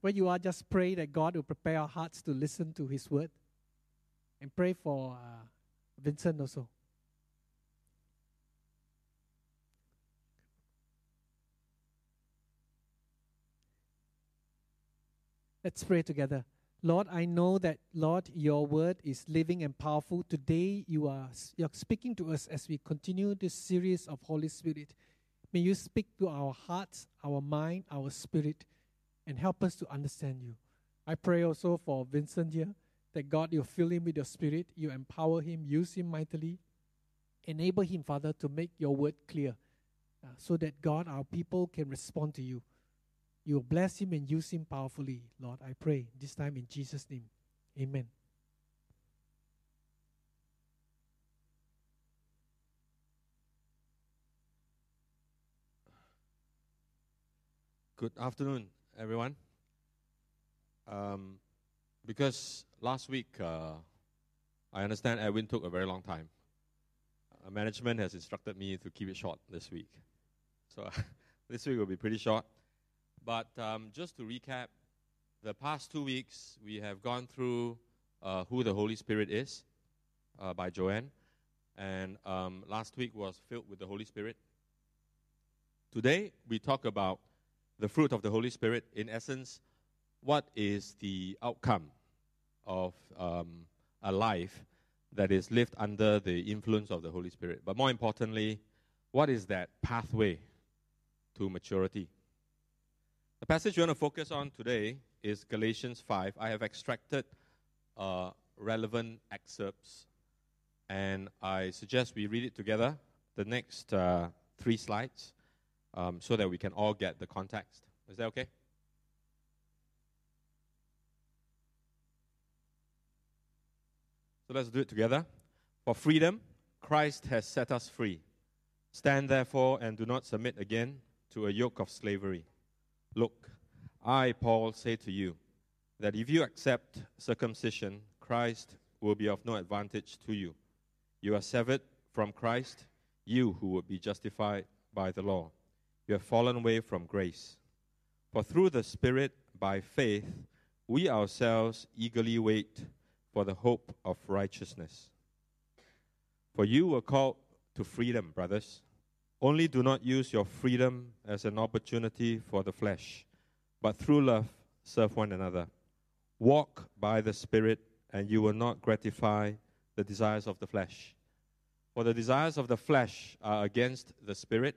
Where you are, just pray that God will prepare our hearts to listen to His word. And pray for uh, Vincent also. Let's pray together. Lord, I know that, Lord, your word is living and powerful. Today, you are you're speaking to us as we continue this series of Holy Spirit. May you speak to our hearts, our mind, our spirit, and help us to understand you. I pray also for Vincent here that God, you fill him with your spirit, you empower him, use him mightily, enable him, Father, to make your word clear uh, so that, God, our people can respond to you. You bless him and use him powerfully, Lord. I pray this time in Jesus' name. Amen. Good afternoon, everyone. Um, because last week, uh, I understand Edwin took a very long time. Uh, management has instructed me to keep it short this week. So this week will be pretty short. But um, just to recap, the past two weeks we have gone through uh, who the Holy Spirit is uh, by Joanne. And um, last week was filled with the Holy Spirit. Today we talk about the fruit of the Holy Spirit. In essence, what is the outcome of um, a life that is lived under the influence of the Holy Spirit? But more importantly, what is that pathway to maturity? The passage we want to focus on today is Galatians 5. I have extracted uh, relevant excerpts, and I suggest we read it together, the next uh, three slides, um, so that we can all get the context. Is that okay? So let's do it together. For freedom, Christ has set us free. Stand therefore and do not submit again to a yoke of slavery. Look, I, Paul, say to you that if you accept circumcision, Christ will be of no advantage to you. You are severed from Christ, you who would be justified by the law. You have fallen away from grace. For through the Spirit, by faith, we ourselves eagerly wait for the hope of righteousness. For you were called to freedom, brothers. Only do not use your freedom as an opportunity for the flesh, but through love serve one another. Walk by the Spirit, and you will not gratify the desires of the flesh. For the desires of the flesh are against the Spirit,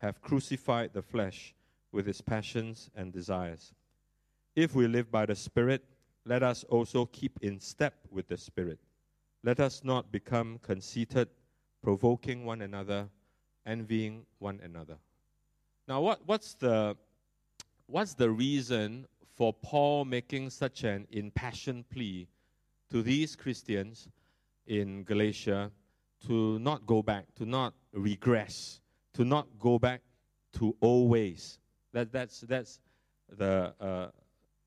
have crucified the flesh with its passions and desires. If we live by the Spirit, let us also keep in step with the Spirit. Let us not become conceited, provoking one another, envying one another. Now, what, what's, the, what's the reason for Paul making such an impassioned plea to these Christians in Galatia to not go back, to not regress, to not go back to old ways? That, that's, that's the, uh,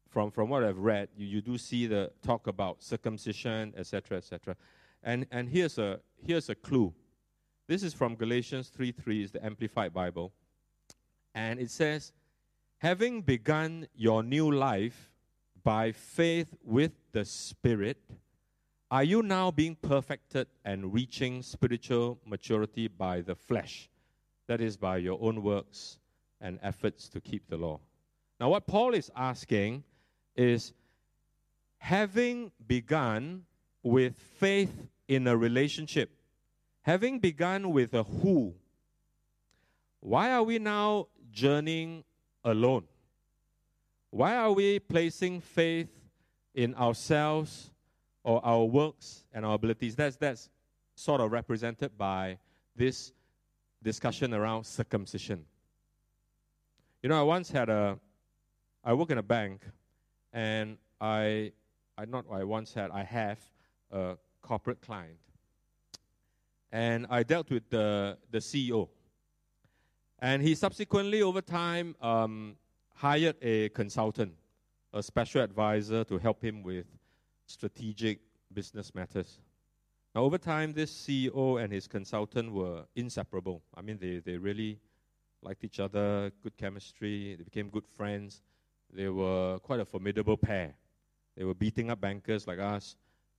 from, from what I've read, you, you do see the talk about circumcision, etc., etc. And, and here's, a, here's a clue. This is from Galatians 3 3, is the Amplified Bible. And it says, having begun your new life by faith with the Spirit, are you now being perfected and reaching spiritual maturity by the flesh? That is, by your own works and efforts to keep the law. Now, what Paul is asking is having begun with faith in a relationship, having begun with a who, why are we now journeying alone? Why are we placing faith in ourselves or our works and our abilities? That's, that's sort of represented by this discussion around circumcision. You know, I once had a, I work in a bank, and I, I not I once had, I have a corporate client, and I dealt with the the CEO, and he subsequently over time um, hired a consultant, a special advisor to help him with strategic business matters. Now, over time, this CEO and his consultant were inseparable. I mean, they, they really liked each other, good chemistry, they became good friends. They were quite a formidable pair. They were beating up bankers like us,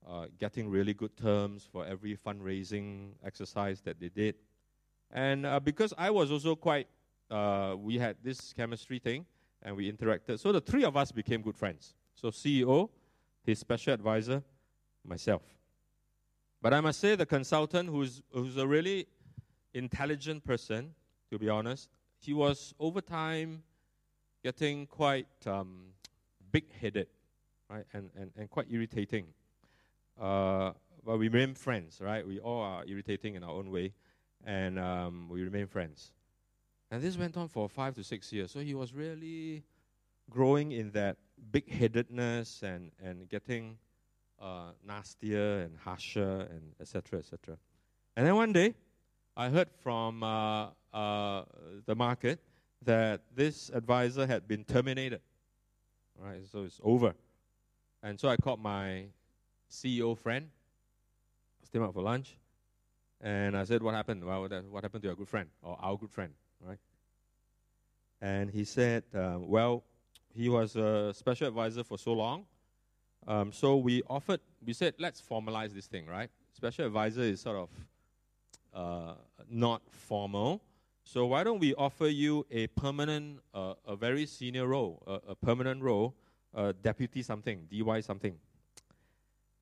uh, getting really good terms for every fundraising exercise that they did. And uh, because I was also quite, uh, we had this chemistry thing and we interacted. So the three of us became good friends. So, CEO, his special advisor, myself. But I must say, the consultant, who's, who's a really intelligent person, to be honest, he was over time getting quite um, big headed, right, and, and, and quite irritating. Uh, but we remain friends, right? We all are irritating in our own way, and um, we remain friends. And this went on for five to six years. So he was really growing in that big headedness and, and getting uh, nastier and harsher and etc. etc. And then one day, I heard from uh, uh, the market that this advisor had been terminated. Right, so it's over. And so I called my CEO friend, asked him out for lunch, and I said, "What happened? Well, what happened to your good friend or our good friend?" Right? And he said, uh, "Well, he was a special advisor for so long, um, so we offered, we said, let's formalize this thing, right? Special advisor is sort of uh, not formal. So why don't we offer you a permanent, uh, a very senior role, a, a permanent role, uh, deputy something, DY something.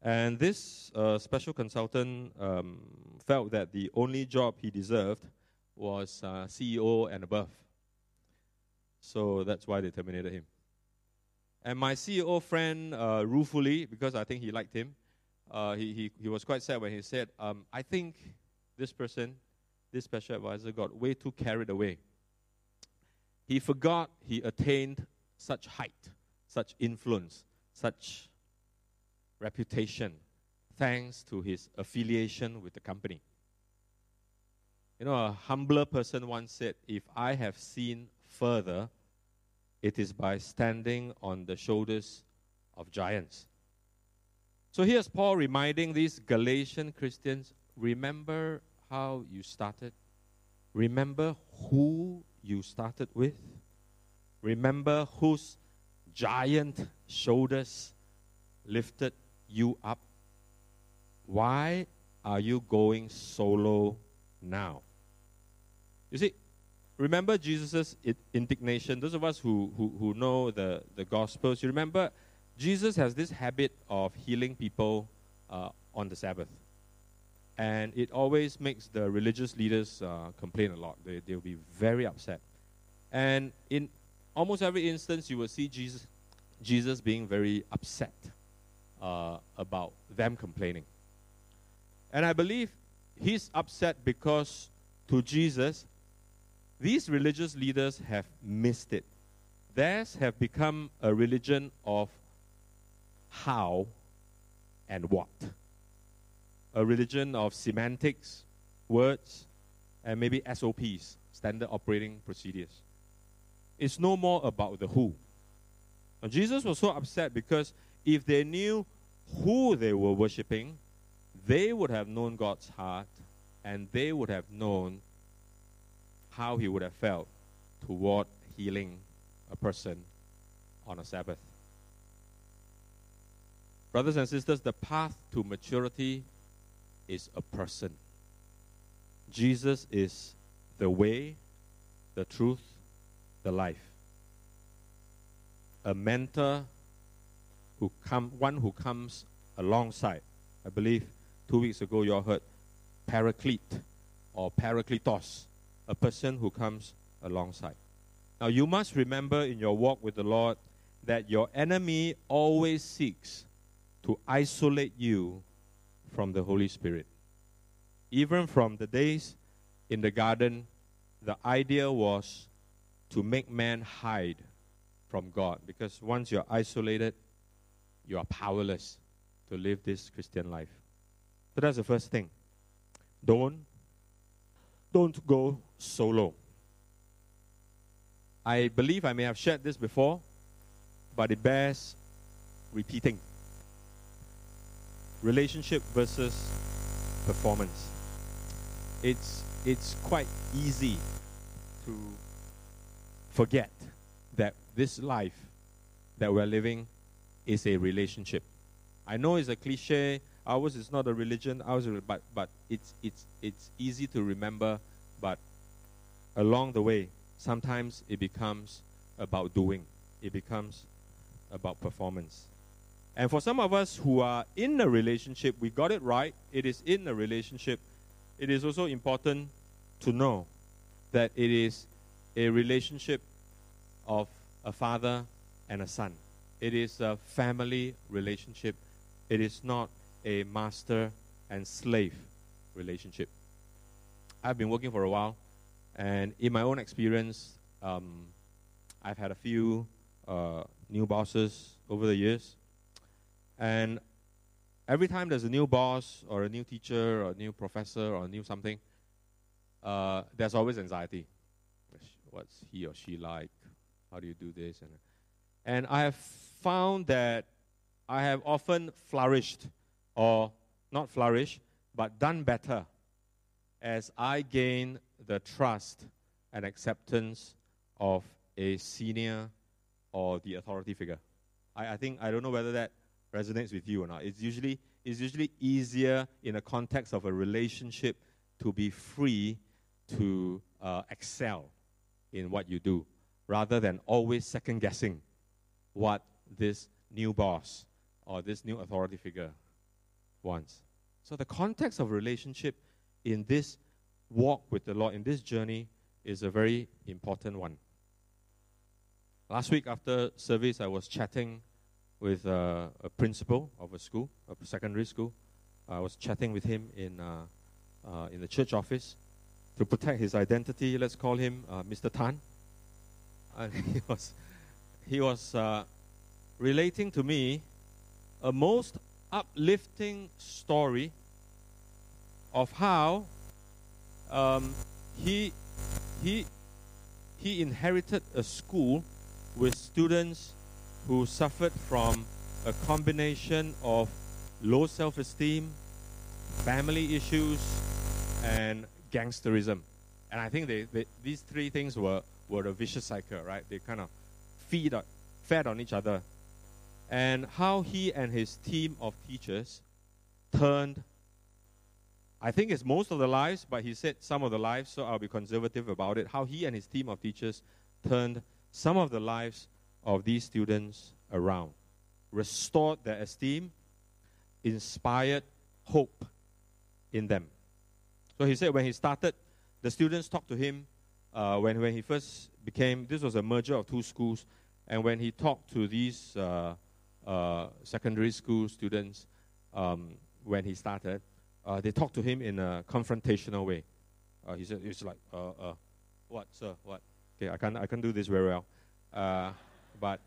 And this uh, special consultant um, felt that the only job he deserved was uh, CEO and above. So that's why they terminated him. And my CEO friend, uh, ruefully, because I think he liked him, uh, he, he, he was quite sad when he said, um, I think this person, this special advisor, got way too carried away. He forgot he attained such height, such influence, such reputation, thanks to his affiliation with the company. You know, a humbler person once said, If I have seen further, it is by standing on the shoulders of giants. So here's Paul reminding these Galatian Christians remember how you started, remember who you started with, remember whose giant shoulders lifted you up. Why are you going solo now? You see, remember Jesus' indignation. Those of us who, who, who know the, the Gospels, you remember Jesus has this habit of healing people uh, on the Sabbath. And it always makes the religious leaders uh, complain a lot. They, they'll be very upset. And in almost every instance, you will see Jesus, Jesus being very upset uh, about them complaining. And I believe he's upset because to Jesus, these religious leaders have missed it. Theirs have become a religion of how and what. A religion of semantics, words, and maybe SOPs, standard operating procedures. It's no more about the who. Now, Jesus was so upset because if they knew who they were worshipping, they would have known God's heart and they would have known how he would have felt toward healing a person on a Sabbath. Brothers and sisters, the path to maturity is a person. Jesus is the way, the truth, the life. A mentor who come, one who comes alongside. I believe two weeks ago you all heard paraclete or parakletos, a person who comes alongside. Now you must remember in your walk with the Lord that your enemy always seeks to isolate you from the Holy Spirit. Even from the days in the garden, the idea was to make man hide from God because once you're isolated, you are powerless to live this Christian life. So that's the first thing. Don't don't go solo. I believe I may have shared this before, but it bears repeating. Relationship versus performance. It's it's quite easy to forget that this life that we're living is a relationship. I know it's a cliche. Ours is not a religion. Ours, but but it's it's it's easy to remember. But along the way, sometimes it becomes about doing. It becomes about performance. And for some of us who are in a relationship, we got it right. It is in a relationship. It is also important to know that it is a relationship of a father and a son. It is a family relationship. It is not a master and slave relationship. I've been working for a while, and in my own experience, um, I've had a few uh, new bosses over the years. And every time there's a new boss, or a new teacher, or a new professor, or a new something, uh, there's always anxiety. What's he or she like? How do you do this? And, and I have found that I have often flourished, or not flourish, but done better as I gain the trust and acceptance of a senior or the authority figure. I, I think I don't know whether that resonates with you or not. It's usually it's usually easier in a context of a relationship to be free to uh, excel in what you do rather than always second guessing what this new boss or this new authority figure wants. So, the context of relationship in this walk with the Lord, in this journey, is a very important one. Last week after service, I was chatting with uh, a principal of a school, a secondary school. I was chatting with him in, uh, uh, in the church office to protect his identity. Let's call him uh, Mr. Tan. And he was, he was uh, relating to me a most uplifting story of how um, he, he, he inherited a school with students who suffered from a combination of low self esteem, family issues, and gangsterism. And I think they, they, these three things were, were a vicious cycle, right? They kind of feed fed on each other. And how he and his team of teachers turned, I think it's most of the lives, but he said some of the lives, so I'll be conservative about it. How he and his team of teachers turned some of the lives of these students around, restored their esteem, inspired hope in them. So he said when he started, the students talked to him uh, when, when he first became, this was a merger of two schools, and when he talked to these uh, uh, secondary school students um, when he started, uh, they talked to him in a confrontational way. Uh, he said, it's like, uh, what, sir, what? Okay, I can't, I can't do this very well. but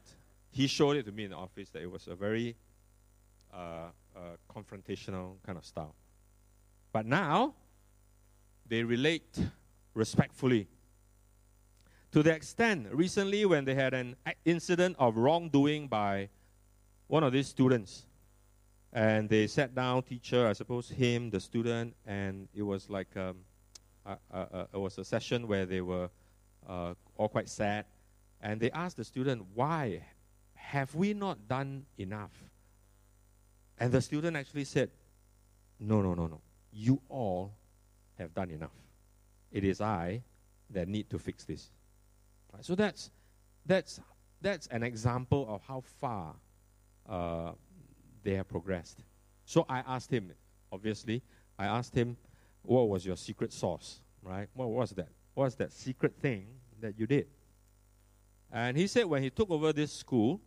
he showed it to me in the office that it was a very confrontational kind of style. But now, they relate respectfully. To the extent, recently, when they had an incident of wrongdoing by one of these students, and they sat down, teacher, I suppose him, the student, and it was like um, it was a session where they were uh, all quite sad, and they asked the student, "Why have we not done enough?" And the student actually said, "No, no, no, no. You all have done enough. It is I that need to fix this. Right, so that's, that's, that's an example of how far uh, they have progressed. So I asked him, obviously, I asked him, what was your secret sauce, right? What was that? What was that secret thing that you did? And he said when he took over this school,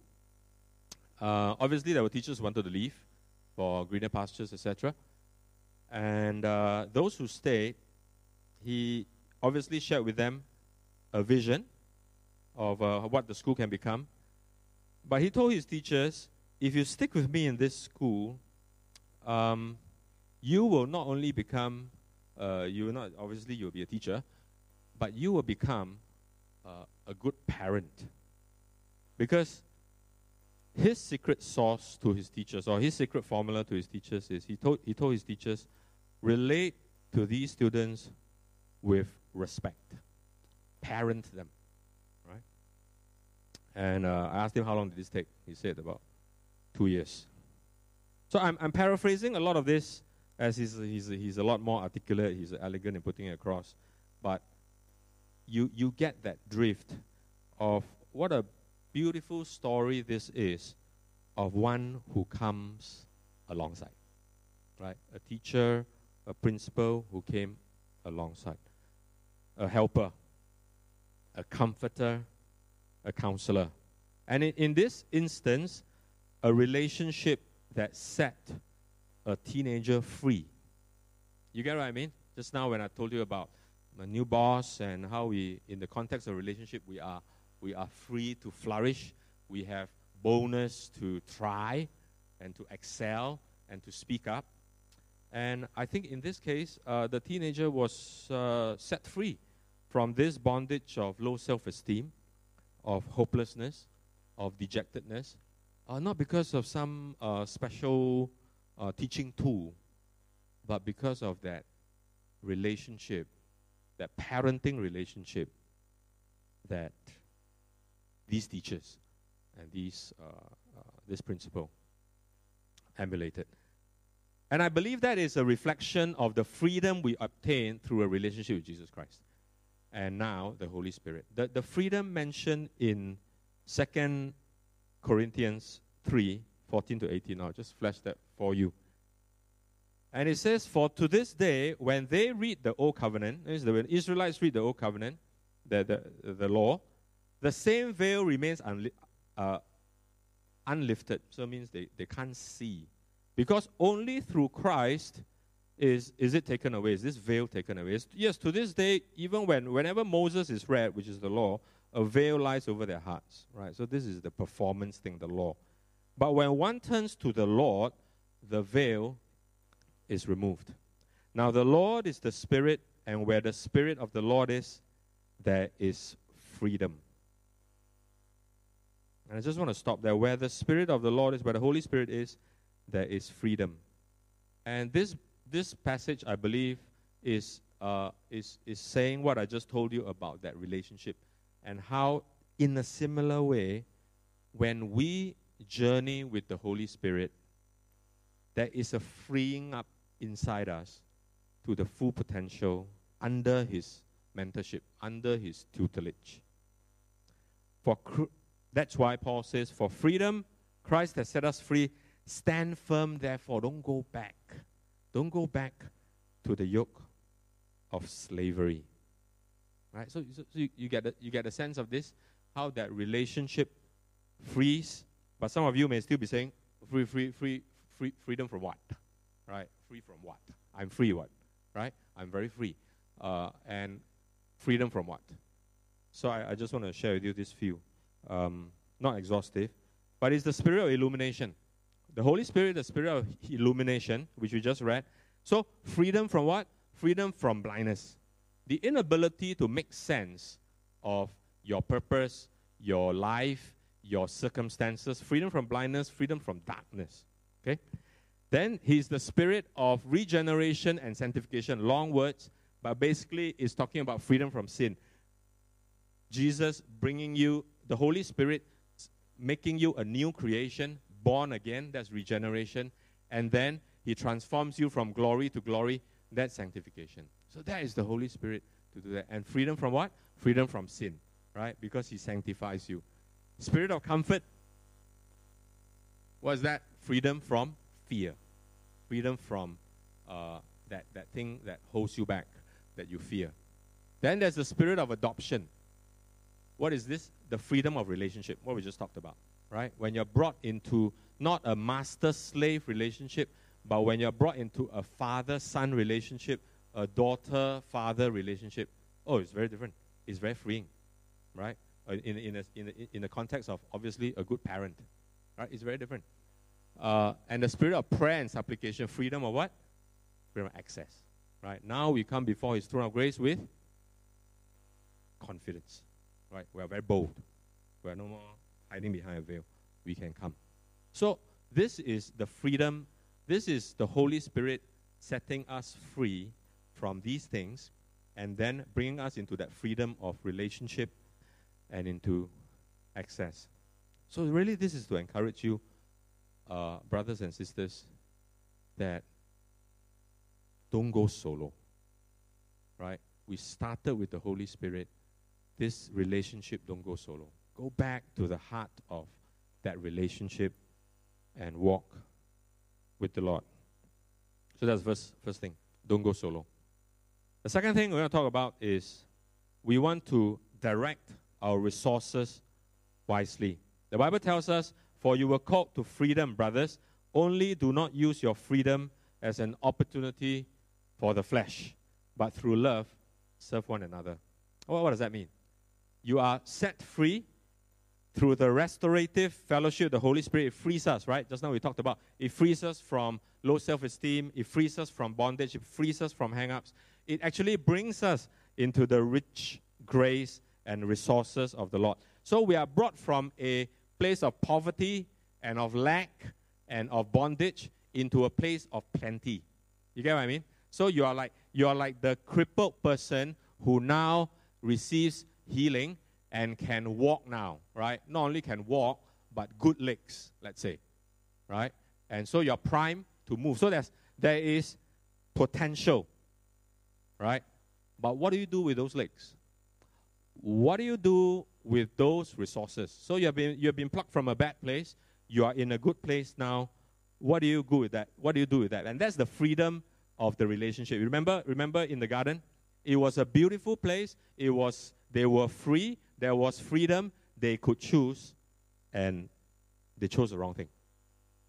uh, obviously there were teachers who wanted to leave for greener pastures, etc. And uh, those who stayed, he obviously shared with them a vision of uh, what the school can become. But he told his teachers, if you stick with me in this school, um, you will not only become, uh, you will not, obviously, you'll be a teacher, but you will become uh, a good parent. Because his secret sauce to his teachers, or his secret formula to his teachers, is he told, he told his teachers, relate to these students with respect, parent them. Right? And uh, I asked him how long did this take. He said about two years. So I'm, I'm paraphrasing a lot of this as he's, he's, he's a lot more articulate, he's elegant in putting it across. But you, you get that drift of what a beautiful story this is of one who comes alongside. Right? A teacher, a principal who came alongside, a helper, a comforter, a counselor. And in, in this instance, a relationship that set a teenager free. You get what I mean? Just now when I told you about my new boss and how we, in the context of relationship, we are, we are free to flourish. We have bonus to try and to excel and to speak up. And I think in this case, uh, the teenager was uh, set free from this bondage of low self esteem, of hopelessness, of dejectedness, uh, not because of some uh, special uh, teaching tool, but because of that relationship, that parenting relationship that these teachers and these, uh, uh, this principal emulated. And I believe that is a reflection of the freedom we obtain through a relationship with Jesus Christ. And now the Holy Spirit. The, the freedom mentioned in Second Corinthians 3 14 to 18. I'll just flash that for you. And it says, For to this day, when they read the Old Covenant, when Israelites read the Old Covenant, the, the, the law, the same veil remains unli- uh, unlifted. So it means they, they can't see. Because only through Christ is, is it taken away, is this veil taken away. It's, yes, to this day, even when whenever Moses is read, which is the law, a veil lies over their hearts. Right? So this is the performance thing, the law. But when one turns to the Lord, the veil is removed. Now, the Lord is the Spirit, and where the Spirit of the Lord is, there is freedom. And I just want to stop there. Where the Spirit of the Lord is, where the Holy Spirit is, there is freedom. And this, this passage, I believe, is, uh, is, is saying what I just told you about that relationship and how, in a similar way, when we journey with the Holy Spirit, there is a freeing up inside us to the full potential under His mentorship, under His tutelage. For cr- that's why Paul says, For freedom, Christ has set us free. Stand firm, therefore. Don't go back. Don't go back to the yoke of slavery. Right? So, so, so you, you, get the, you get a sense of this, how that relationship frees but some of you may still be saying, free, free, free, free, freedom from what? Right? Free from what? I'm free what? Right? I'm very free. Uh, and freedom from what? So I, I, just want to share with you this few. Um, not exhaustive, but it's the spirit of illumination. The Holy Spirit, the spirit of illumination, which we just read. So freedom from what? Freedom from blindness. The inability to make sense of your purpose, your life, your circumstances, freedom from blindness, freedom from darkness. Okay? Then he's the spirit of regeneration and sanctification. Long words, but basically it's talking about freedom from sin. Jesus bringing you, the Holy Spirit making you a new creation, born again, that's regeneration. And then he transforms you from glory to glory, that's sanctification. So that is the Holy Spirit to do that. And freedom from what? Freedom from sin, right? Because he sanctifies you. Spirit of comfort. What is that? Freedom from fear. Freedom from uh, that, that thing that holds you back, that you fear. Then there's the spirit of adoption. What is this? The freedom of relationship, what we just talked about, right? When you're brought into not a master slave relationship, but when you're brought into a father son relationship, a daughter father relationship, oh, it's very different. It's very freeing, right? Uh, in, in, a, in, a, in the context of obviously a good parent, right? It's very different. Uh, and the spirit of prayer and supplication, freedom of what? Freedom of access, right? Now we come before His throne of grace with confidence, right? We are very bold. We are no more hiding behind a veil. We can come. So this is the freedom. This is the Holy Spirit setting us free from these things and then bringing us into that freedom of relationship and into access. So, really, this is to encourage you, uh, brothers and sisters, that don't go solo. Right? We started with the Holy Spirit. This relationship don't go solo. Go back to the heart of that relationship and walk with the Lord. So that's first first thing. Don't go solo. The second thing we're going to talk about is we want to direct our resources wisely. The Bible tells us, For you were called to freedom, brothers. Only do not use your freedom as an opportunity for the flesh, but through love, serve one another. Well, what does that mean? You are set free through the restorative fellowship the Holy Spirit. It frees us, right? Just now we talked about it frees us from low self esteem, it frees us from bondage, it frees us from hang ups. It actually brings us into the rich grace and resources of the Lord. So we are brought from a place of poverty and of lack and of bondage into a place of plenty. You get what I mean? So you are like you are like the crippled person who now receives healing and can walk now, right? Not only can walk, but good legs, let's say. Right? And so you're primed to move. So there's there is potential. Right? But what do you do with those legs? what do you do with those resources? So you have been you have been plucked from a bad place. You are in a good place now. What do you do with that? What do you do with that? And that's the freedom of the relationship. Remember, remember in the garden, it was a beautiful place. It was they were free. There was freedom. They could choose, and they chose the wrong thing,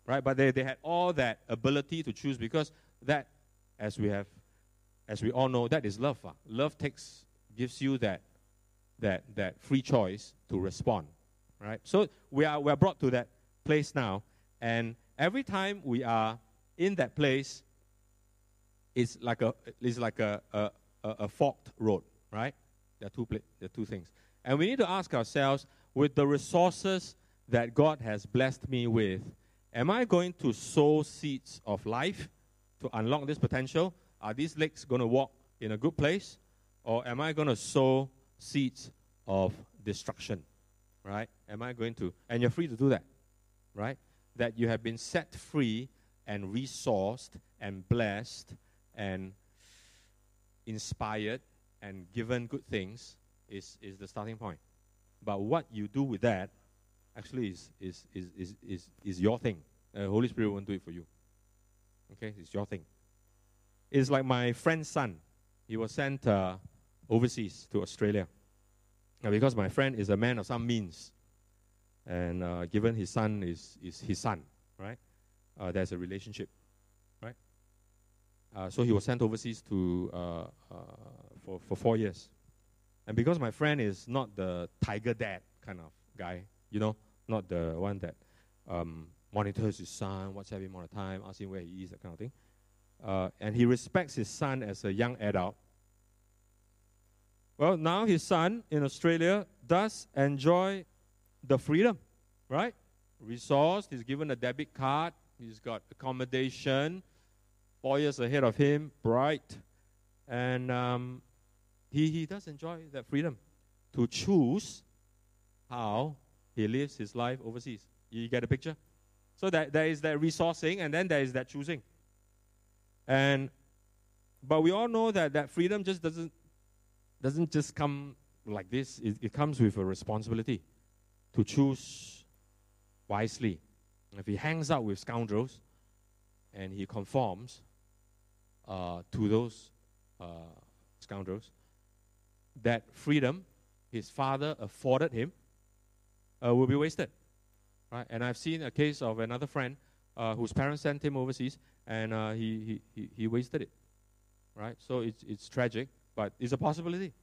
right? But they, they had all that ability to choose because that, as we have, as we all know, that is love. Uh. Love takes gives you that that, that free choice to respond. Right? So we are, we are brought to that place now, and every time we are in that place, it's like a, it's like a, a, a, a forked road, right? There are, two pla- there are two things. And we need to ask ourselves with the resources that God has blessed me with, am I going to sow seeds of life to unlock this potential? Are these legs going to walk in a good place? Or am I going to sow seeds of destruction. Right? Am I going to? And you're free to do that. Right? That you have been set free and resourced and blessed and inspired and given good things is, is the starting point. But what you do with that actually is, is, is, is, is, is your thing. The Holy Spirit won't do it for you. Okay? It's your thing. It's like my friend's son. He was sent uh, overseas to Australia. Now, because my friend is a man of some means, and uh, given his son is, is his son, right? Uh, there's a relationship, right? Uh, so he was sent overseas to uh, uh, for, for four years. And because my friend is not the tiger dad kind of guy, you know, not the one that um, monitors his son, WhatsApp him all the time, asking him where he is, that kind of thing. Uh, and he respects his son as a young adult well, now his son in Australia does enjoy the freedom, right? Resource, he's given a debit card, he's got accommodation, four years ahead of him, bright, and um, he, he does enjoy that freedom to choose how he lives his life overseas. You get a picture? So that there is that resourcing, and then there is that choosing. And but we all know that that freedom just doesn't doesn't just come like this, it, it comes with a responsibility to choose wisely if he hangs out with scoundrels and he conforms uh, to those uh, scoundrels, that freedom his father afforded him uh, will be wasted. Right? And I've seen a case of another friend uh, whose parents sent him overseas and uh, he, he, he, wasted it. Right? So it's, it's tragic, but it's a possibility.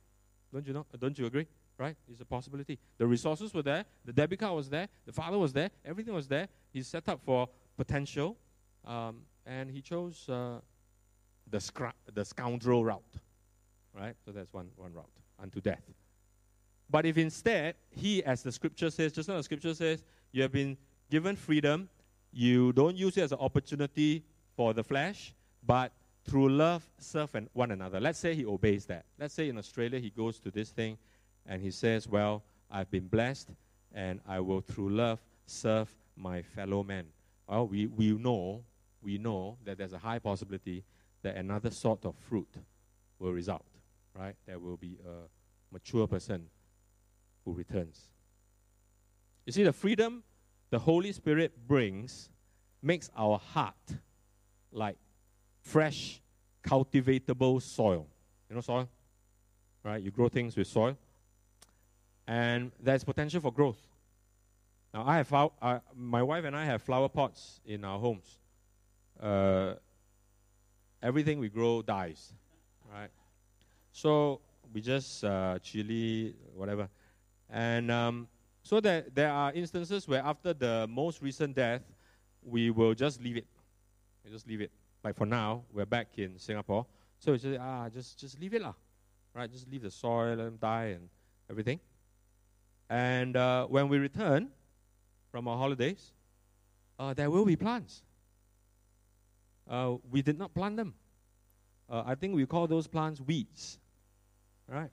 Don't you know? Don't you agree? Right? It's a possibility. The resources were there, the debit card was there, the father was there, everything was there. He's set up for potential, um, and he chose uh, the, scra- the scoundrel route. Right? So that's one, one route unto death. But if instead, he, as the scripture says, just now the scripture says, you have been given freedom, you don't use it as an opportunity for the flesh, but through love, serve and one another. Let's say he obeys that. Let's say in Australia, he goes to this thing and he says, Well, I've been blessed and I will, through love, serve my fellow man. Well, we, we know, we know that there's a high possibility that another sort of fruit will result, right? There will be a mature person who returns. You see, the freedom the Holy Spirit brings makes our heart like fresh, cultivatable soil. You know soil? Right? You grow things with soil. And there's potential for growth. Now, I have uh, my wife and I have flower pots in our homes. Uh, everything we grow dies, right? So we just uh, chili, whatever. And um, so that there are instances where after the most recent death, we will just leave it. We just leave it. Like for now, we're back in Singapore. So we just, ah, just, just leave it lah. Right? Just leave the soil, let them die and everything. And uh, when we return from our holidays, uh, there will be plants. Uh, we did not plant them. Uh, I think we call those plants weeds. Right?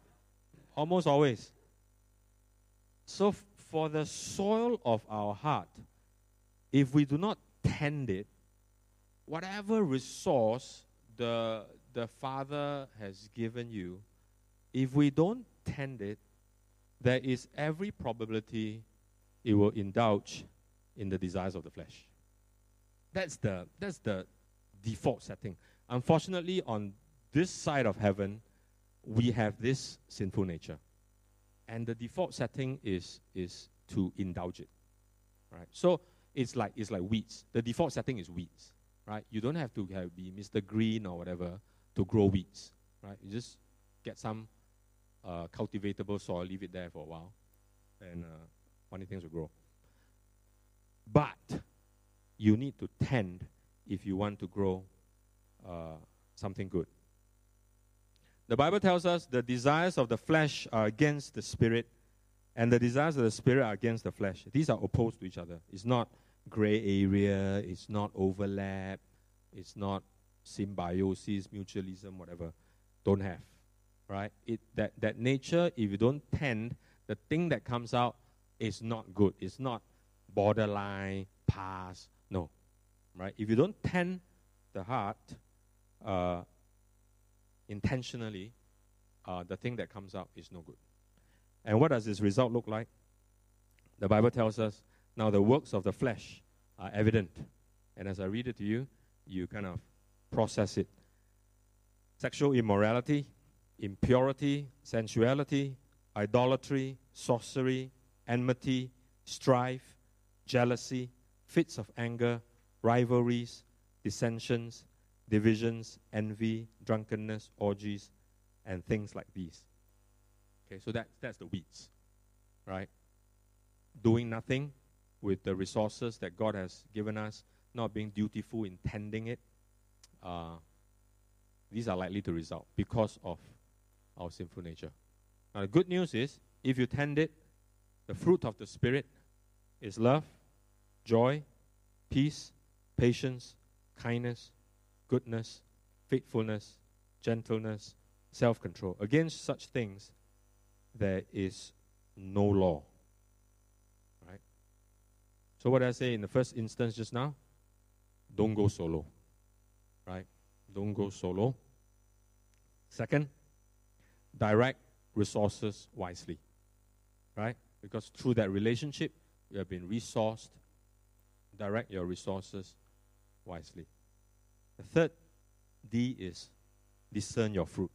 Almost always. So, for the soil of our heart, if we do not tend it, whatever resource the, the Father has given you, if we don't tend it, there is every probability it will indulge in the desires of the flesh. That's the, that's the default setting. Unfortunately, on this side of heaven, we have this sinful nature and the default setting is is to indulge it right? So it's like it's like weeds. The default setting is weeds right? You don't have to have, be mr green or whatever to grow weeds right? You just get some uh, cultivatable soil leave it there for a while and uh, funny things will grow. But you need to tend if you want to grow uh, something good the Bible tells us the desires of the flesh are against the spirit, and the desires of the spirit are against the flesh. These are opposed to each other. It's not gray area, it's not overlap, it's not symbiosis, mutualism, whatever. Don't have. Right? It, that, that nature, if you don't tend, the thing that comes out is not good. It's not borderline, past. No. Right? If you don't tend the heart, uh, intentionally, uh, the thing that comes out is no good. And what does this result look like? The Bible tells us now the works of the flesh are evident. And as I read it to you, you kind of process it. Sexual immorality, impurity, sensuality, idolatry, sorcery, enmity, strife, jealousy, fits of anger, rivalries, dissensions, divisions, envy, drunkenness, orgies, and things like these. Okay, so that, that's the weeds, right? Doing nothing with the resources that God has given us, not being dutiful in tending it. Uh, these are likely to result because of our sinful nature. Now, the good news is if you tend it, the fruit of the Spirit is love, joy, peace, patience, kindness, goodness, faithfulness, gentleness, self control. Against such things, there is no law. Right? So, what I say in the first instance just now? Don't go solo. Right? Don't go solo. Second, direct resources wisely. Right? Because through that relationship, you have been resourced direct your resources wisely. The third D is discern your fruit.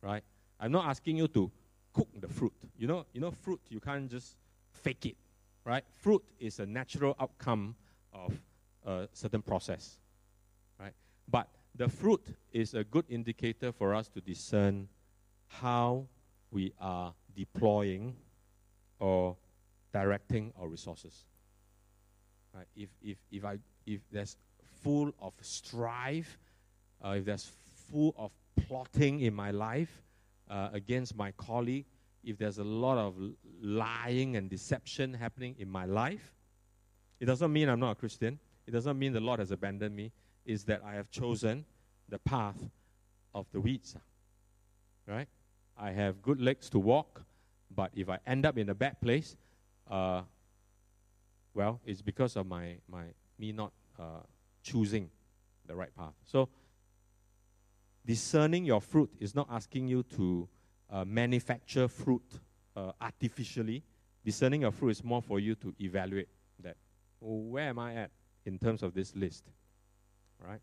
Right? I'm not asking you to cook the fruit. You know, you know, fruit you can't just fake it. Right? Fruit is a natural outcome of a certain process. Right? But the fruit is a good indicator for us to discern how we are deploying or directing our resources. Right? If, if, if, I, if there's full of strife, uh, if there's full of plotting in my life uh, against my colleague, if there's a lot of lying and deception happening in my life, it doesn't mean I'm not a Christian. It doesn't mean the Lord has abandoned me. It's that I have chosen the path of the weeds. Right? I have good legs to walk, but if I end up in a bad place, uh, well, it's because of my, my me not uh, choosing the right path. So, discerning your fruit is not asking you to uh, manufacture fruit uh, artificially. Discerning your fruit is more for you to evaluate that. Oh, where am I at in terms of this list? Right?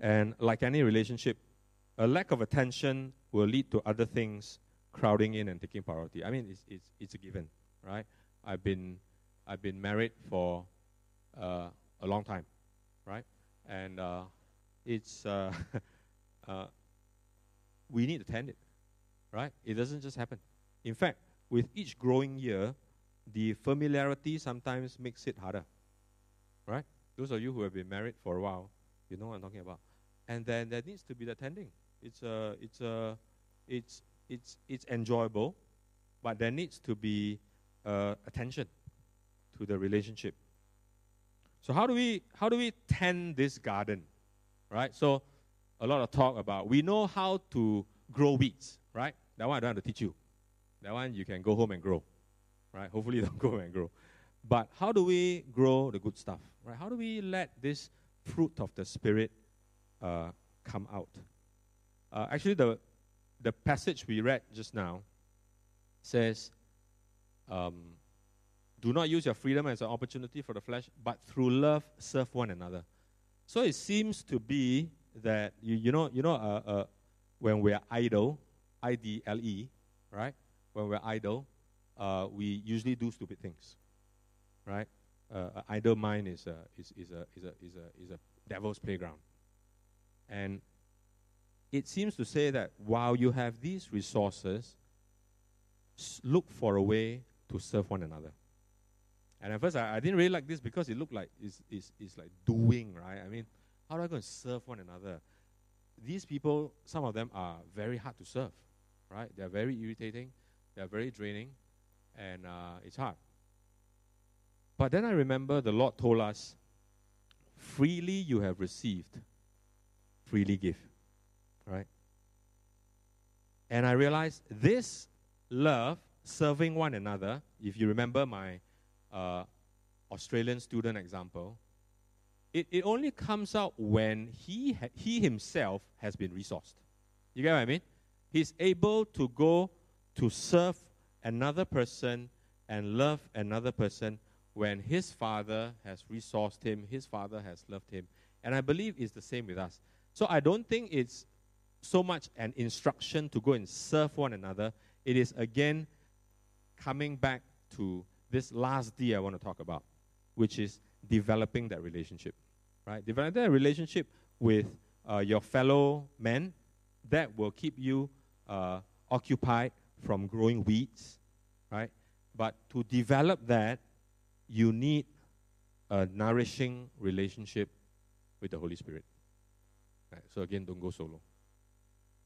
And like any relationship, a lack of attention will lead to other things crowding in and taking priority. I mean, it's, it's, it's a given, right? I've been, I've been married for uh, a long time, right? And uh, it's, uh, uh, we need to tend it, right? It doesn't just happen. In fact, with each growing year, the familiarity sometimes makes it harder, right? Those of you who have been married for a while, you know what I'm talking about. And then there needs to be the tending. It's a, it's a, it's, it's, it's enjoyable, but there needs to be uh, attention to the relationship. So how do we, how do we tend this garden, right? So a lot of talk about, we know how to grow weeds, right? That one I don't have to teach you. That one you can go home and grow, right? Hopefully you don't go home and grow. But how do we grow the good stuff, right? How do we let this fruit of the Spirit uh, come out? Uh, actually, the, the passage we read just now says, um, Do not use your freedom as an opportunity for the flesh, but through love serve one another. So it seems to be that, you, you know, you know uh, uh, when we're idle, I D L E, right? When we're idle, uh, we usually do stupid things, right? Uh, idle mind is a, is, is, a, is, a, is, a, is a devil's playground. And it seems to say that while you have these resources, look for a way to serve one another. And at first, I, I, didn't really like this because it looked like it's, it's, it's like doing, right? I mean, how do I go and serve one another? These people, some of them are very hard to serve, right? They're very irritating, they're very draining, and uh, it's hard. But then I remember the Lord told us, freely you have received, freely give right? And I realized this love, serving one another, if you remember my uh, Australian student example, it, it only comes out when he, ha- he himself has been resourced. You get what I mean? He's able to go to serve another person and love another person when his father has resourced him, his father has loved him. And I believe it's the same with us. So I don't think it's so much an instruction to go and serve one another. It is again coming back to this last D I want to talk about, which is developing that relationship. Right? Developing that relationship with uh, your fellow men that will keep you uh, occupied from growing weeds. Right? But to develop that, you need a nourishing relationship with the Holy Spirit. Right? So again, don't go solo.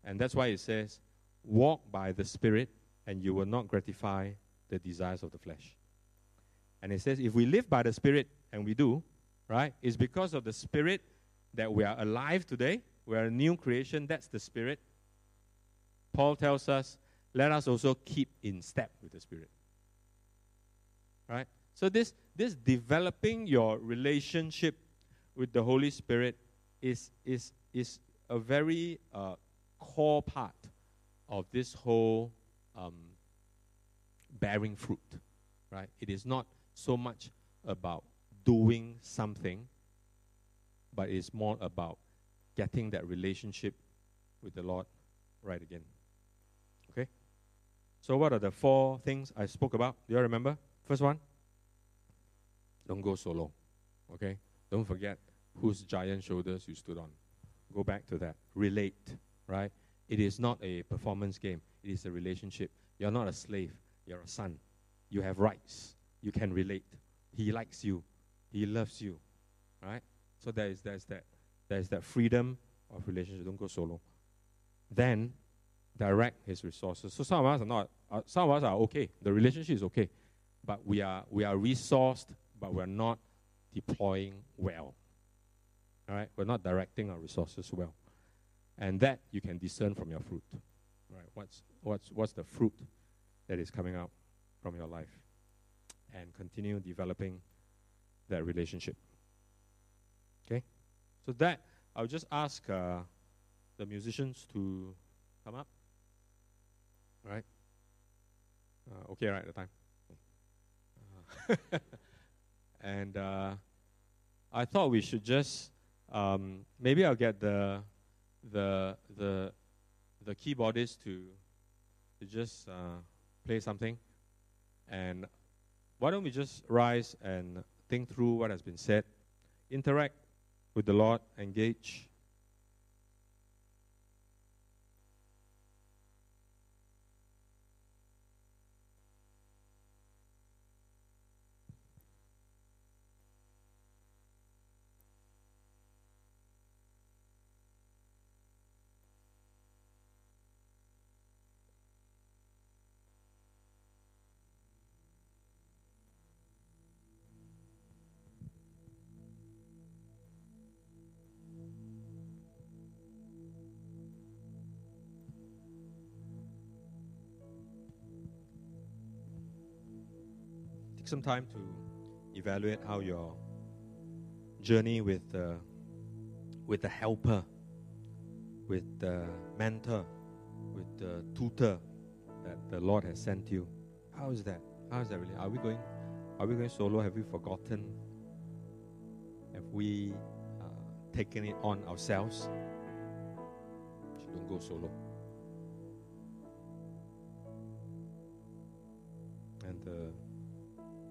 And that's why it says, walk by the Spirit, and you will not gratify the desires of the flesh. And it says, if we live by the Spirit, and we do, right, it's because of the Spirit that we are alive today. We are a new creation. That's the Spirit. Paul tells us, let us also keep in step with the Spirit. Right? So, this, this developing your relationship with the Holy Spirit is, is, is a very uh, core part of this whole um, bearing fruit, right? It is not so much about doing something, but it's more about getting that relationship with the Lord right again. Okay? So, what are the four things I spoke about? Do you remember? First one, don't go solo. Okay? Don't forget whose giant shoulders you stood on. Go back to that. Relate, right? It is not a performance game, it is a relationship. You're not a slave, you're a son. You have rights. You can relate. He likes you, He loves you, right? So there is, there's, that, there's that freedom of relationship. Don't go solo. Then direct his resources. So some of us are not, uh, some of us are okay. The relationship is okay. But we are, we are resourced, but we're not deploying well. All right? We're not directing our resources well. And that you can discern from your fruit. Right? What's, what's, what's the fruit that is coming out from your life? And continue developing that relationship. Okay? So that, I'll just ask uh, the musicians to come up. All right? Uh, okay, right the time. Uh, and I thought we should just um, maybe I'll get the the the the keyboardist to to just uh, play something, and why don't we just rise and think through what has been said, interact with the Lord, engage. Some time to evaluate how your journey with the with the helper, with the mentor, with the tutor that the Lord has sent you. How is that? How is that really? Are we going? Are we going solo? Have we forgotten? Have we uh, taken it on ourselves? Don't go solo.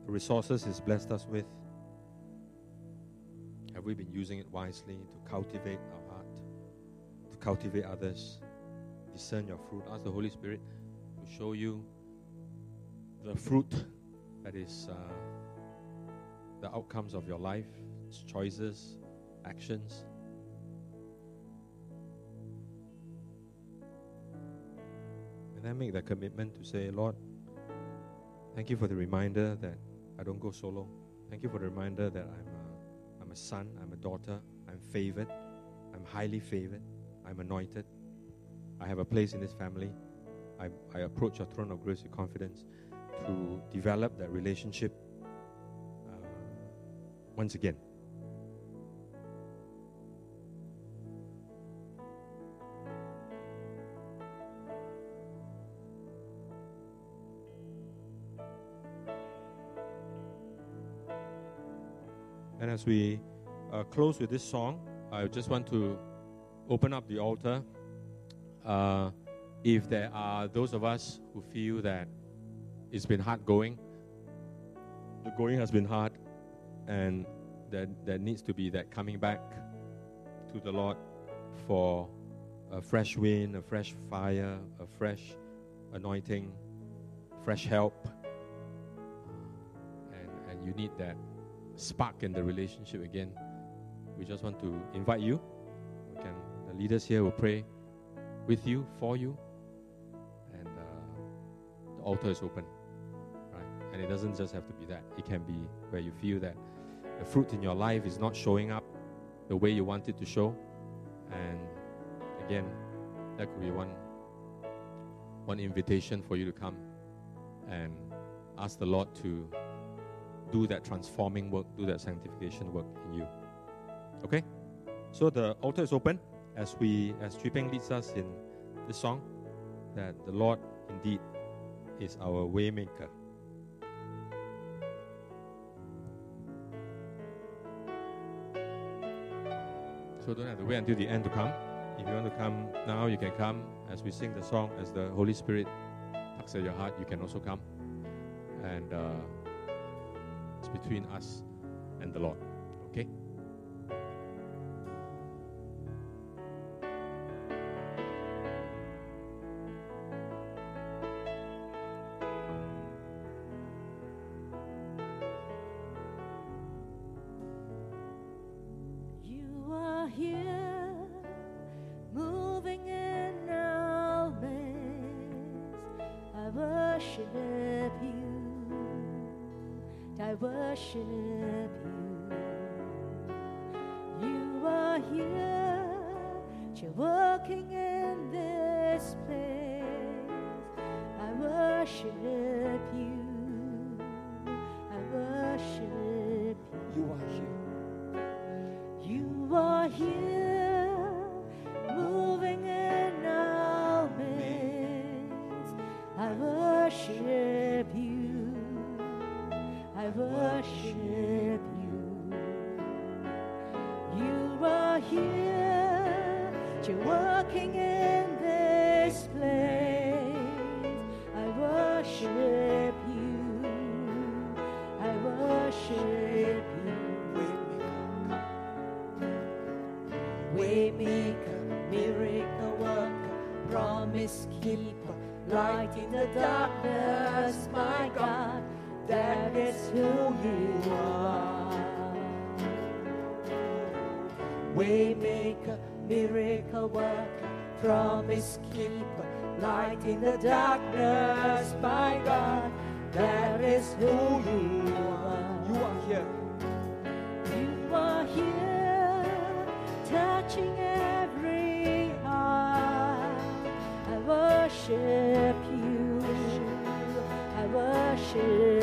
Resources He's blessed us with, have we been using it wisely to cultivate our heart, to cultivate others? Discern your fruit. Ask the Holy Spirit to show you the fruit that is uh, the outcomes of your life, its choices, actions. And then make the commitment to say, Lord, thank you for the reminder that I don't go solo. Thank you for the reminder that I'm a, I'm a son, I'm a daughter, I'm favored, I'm highly favored, I'm anointed. I have a place in this family. I, I approach your throne of grace with confidence to develop that relationship uh, once again. As we uh, close with this song, I just want to open up the altar. Uh, if there are those of us who feel that it's been hard going, the going has been hard, and that there needs to be that coming back to the Lord for a fresh wind, a fresh fire, a fresh anointing, fresh help, and, and you need that spark in the relationship again, we just want to invite you. We can, the leaders here will pray with you, for you, and uh, the altar is open, right? And it doesn't just have to be that. It can be where you feel that the fruit in your life is not showing up the way you want it to show, and again, that could be one one invitation for you to come and ask the Lord to do that transforming work, do that sanctification work in you. Okay? So the altar is open as we as Chupeng leads us in this song that the Lord indeed is our waymaker. So don't have to wait until the end to come. If you want to come now, you can come. As we sing the song, as the Holy Spirit tugs at your heart, you can also come. And uh, between us and the Lord. In the darkness, my God, that is who you are. Waymaker, miracle worker, promise keeper, light in the darkness, my God, that is who you are. You are here. You are here, touching every heart. I worship worship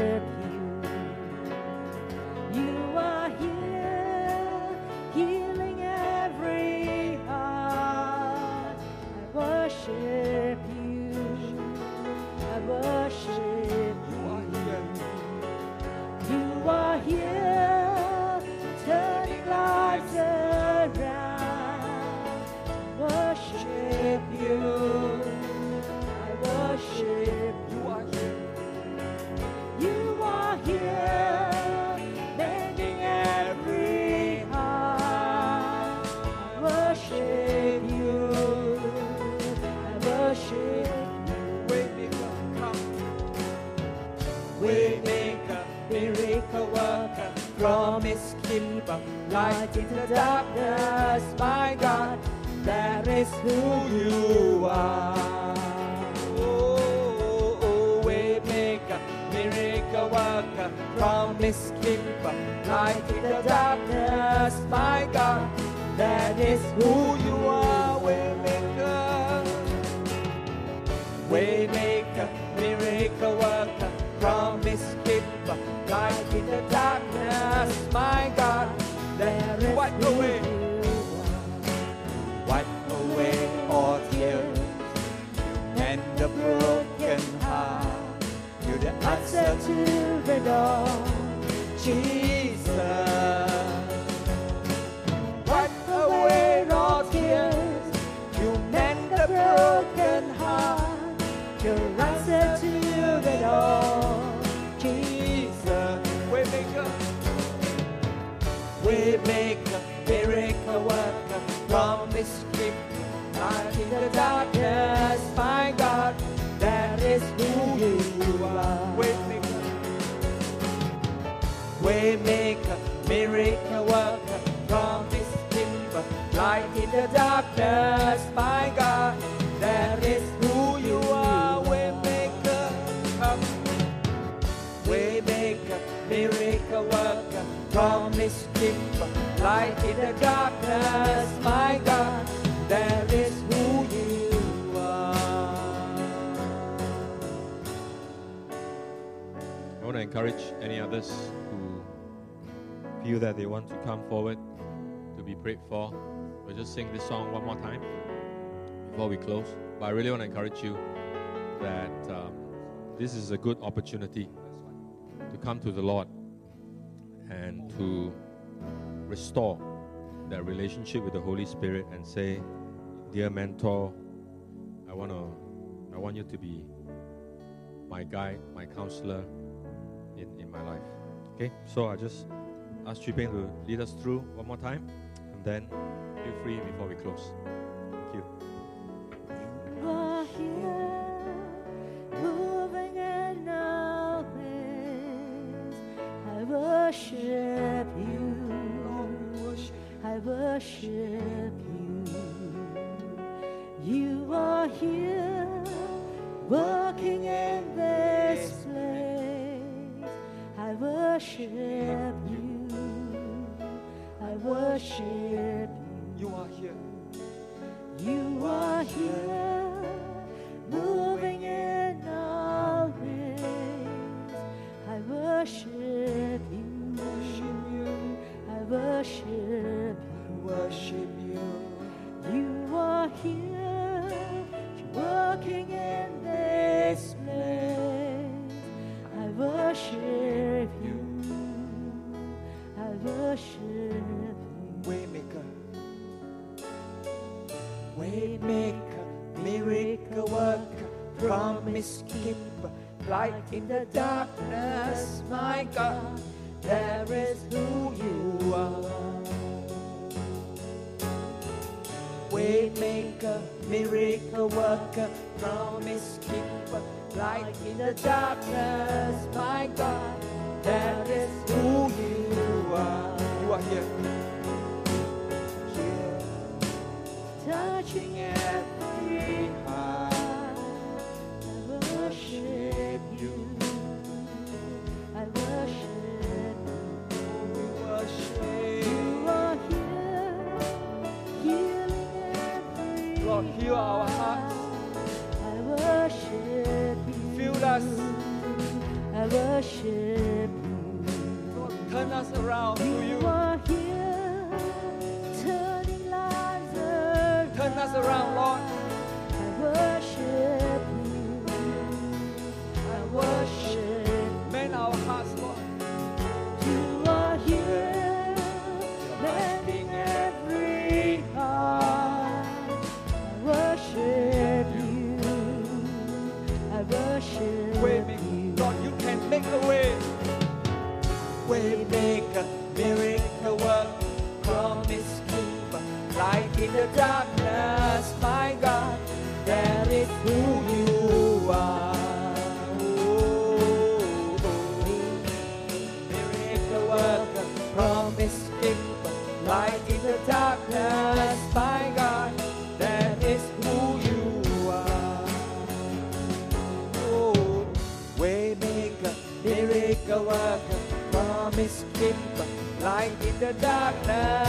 light in the darkness, my God, that is who you are. Oh, oh, oh, waymaker, miracle worker, promise keeper, light in the darkness, my God, that is who you are, waymaker. Waymaker, miracle worker, promise keeper, light in the darkness, my God, the answer to it all, Jesus. Wipe away all tears. You mend the broken heart. Your answer to it all, Jesus. Waymaker, Waymaker, miracle worker, promise keeper, light in the darkness, my God, that is who you Waymaker, miracle worker, promise keeper, light in the darkness, my God, that is who you are. Waymaker, come. Waymaker, miracle worker, promise keeper, light in the darkness, my God, that is who you are. I want to encourage any others feel that they want to come forward to be prayed for. We'll just sing this song one more time before we close. But I really want to encourage you that um, this is a good opportunity to come to the Lord and to restore that relationship with the Holy Spirit and say, Dear mentor, I want to I want you to be my guide, my counselor in, in my life. Okay? So I just ask Chipeng to lead us through one more time and then feel free before we close. Thank. You God, there is who you are. Waymaker, miracle worker, promise keeper, light in the darkness, my God, there is who you are. You are here. Here. touching every I worship you. Lord, turn us around to you. You are here, turning lives around. Turn us around, Lord. Waymaker, miracle work, promise keeper, light in the darkness, my God, that is who you are. Oh, miracle worker, promise keeper, light in the darkness, the darkness,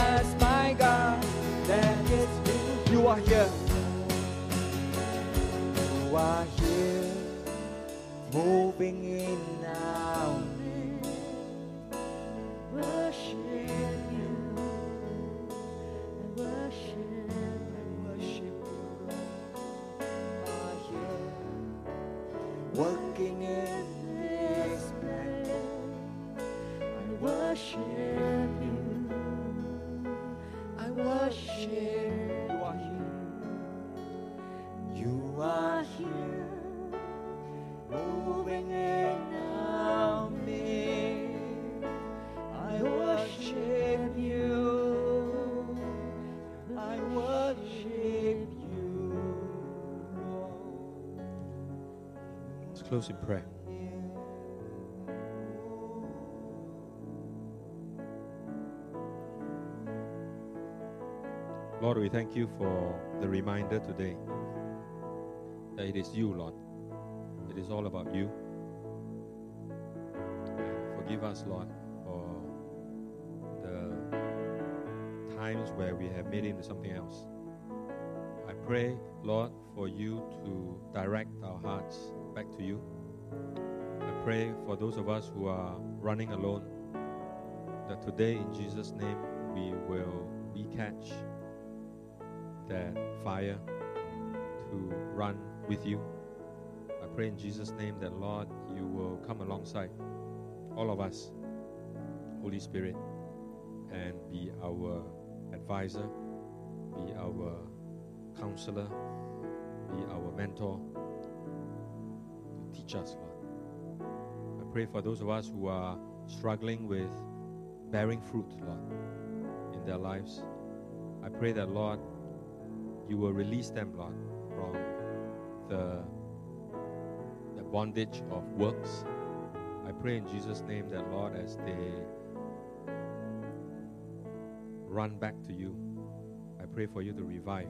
close in prayer. Lord, we thank you for the reminder today that it is you, Lord. It is all about you. Forgive us, Lord, for the times where we have made it into something else. I pray, Lord, for you to direct our hearts back to you. I pray for those of us who are running alone that today, in Jesus' name, we will recatch that fire to run with you. I pray in Jesus' name that, Lord, you will come alongside all of us, Holy Spirit, and be our advisor, be our counselor, be our mentor, us, Lord. I pray for those of us who are struggling with bearing fruit, Lord, in their lives. I pray that, Lord, you will release them, Lord, from the, the bondage of works. I pray in Jesus' name that, Lord, as they run back to you, I pray for you to revive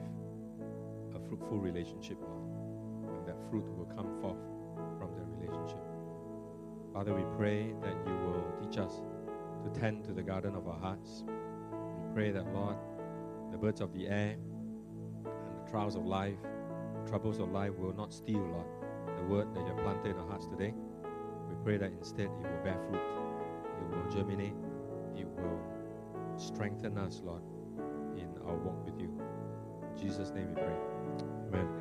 a fruitful relationship, Lord, and that fruit will come forth. Father, we pray that you will teach us to tend to the garden of our hearts. We pray that, Lord, the birds of the air and the trials of life, troubles of life will not steal, Lord, the word that you have planted in our hearts today. We pray that instead it will bear fruit, it will germinate, it will strengthen us, Lord, in our walk with you. In Jesus' name we pray. Amen.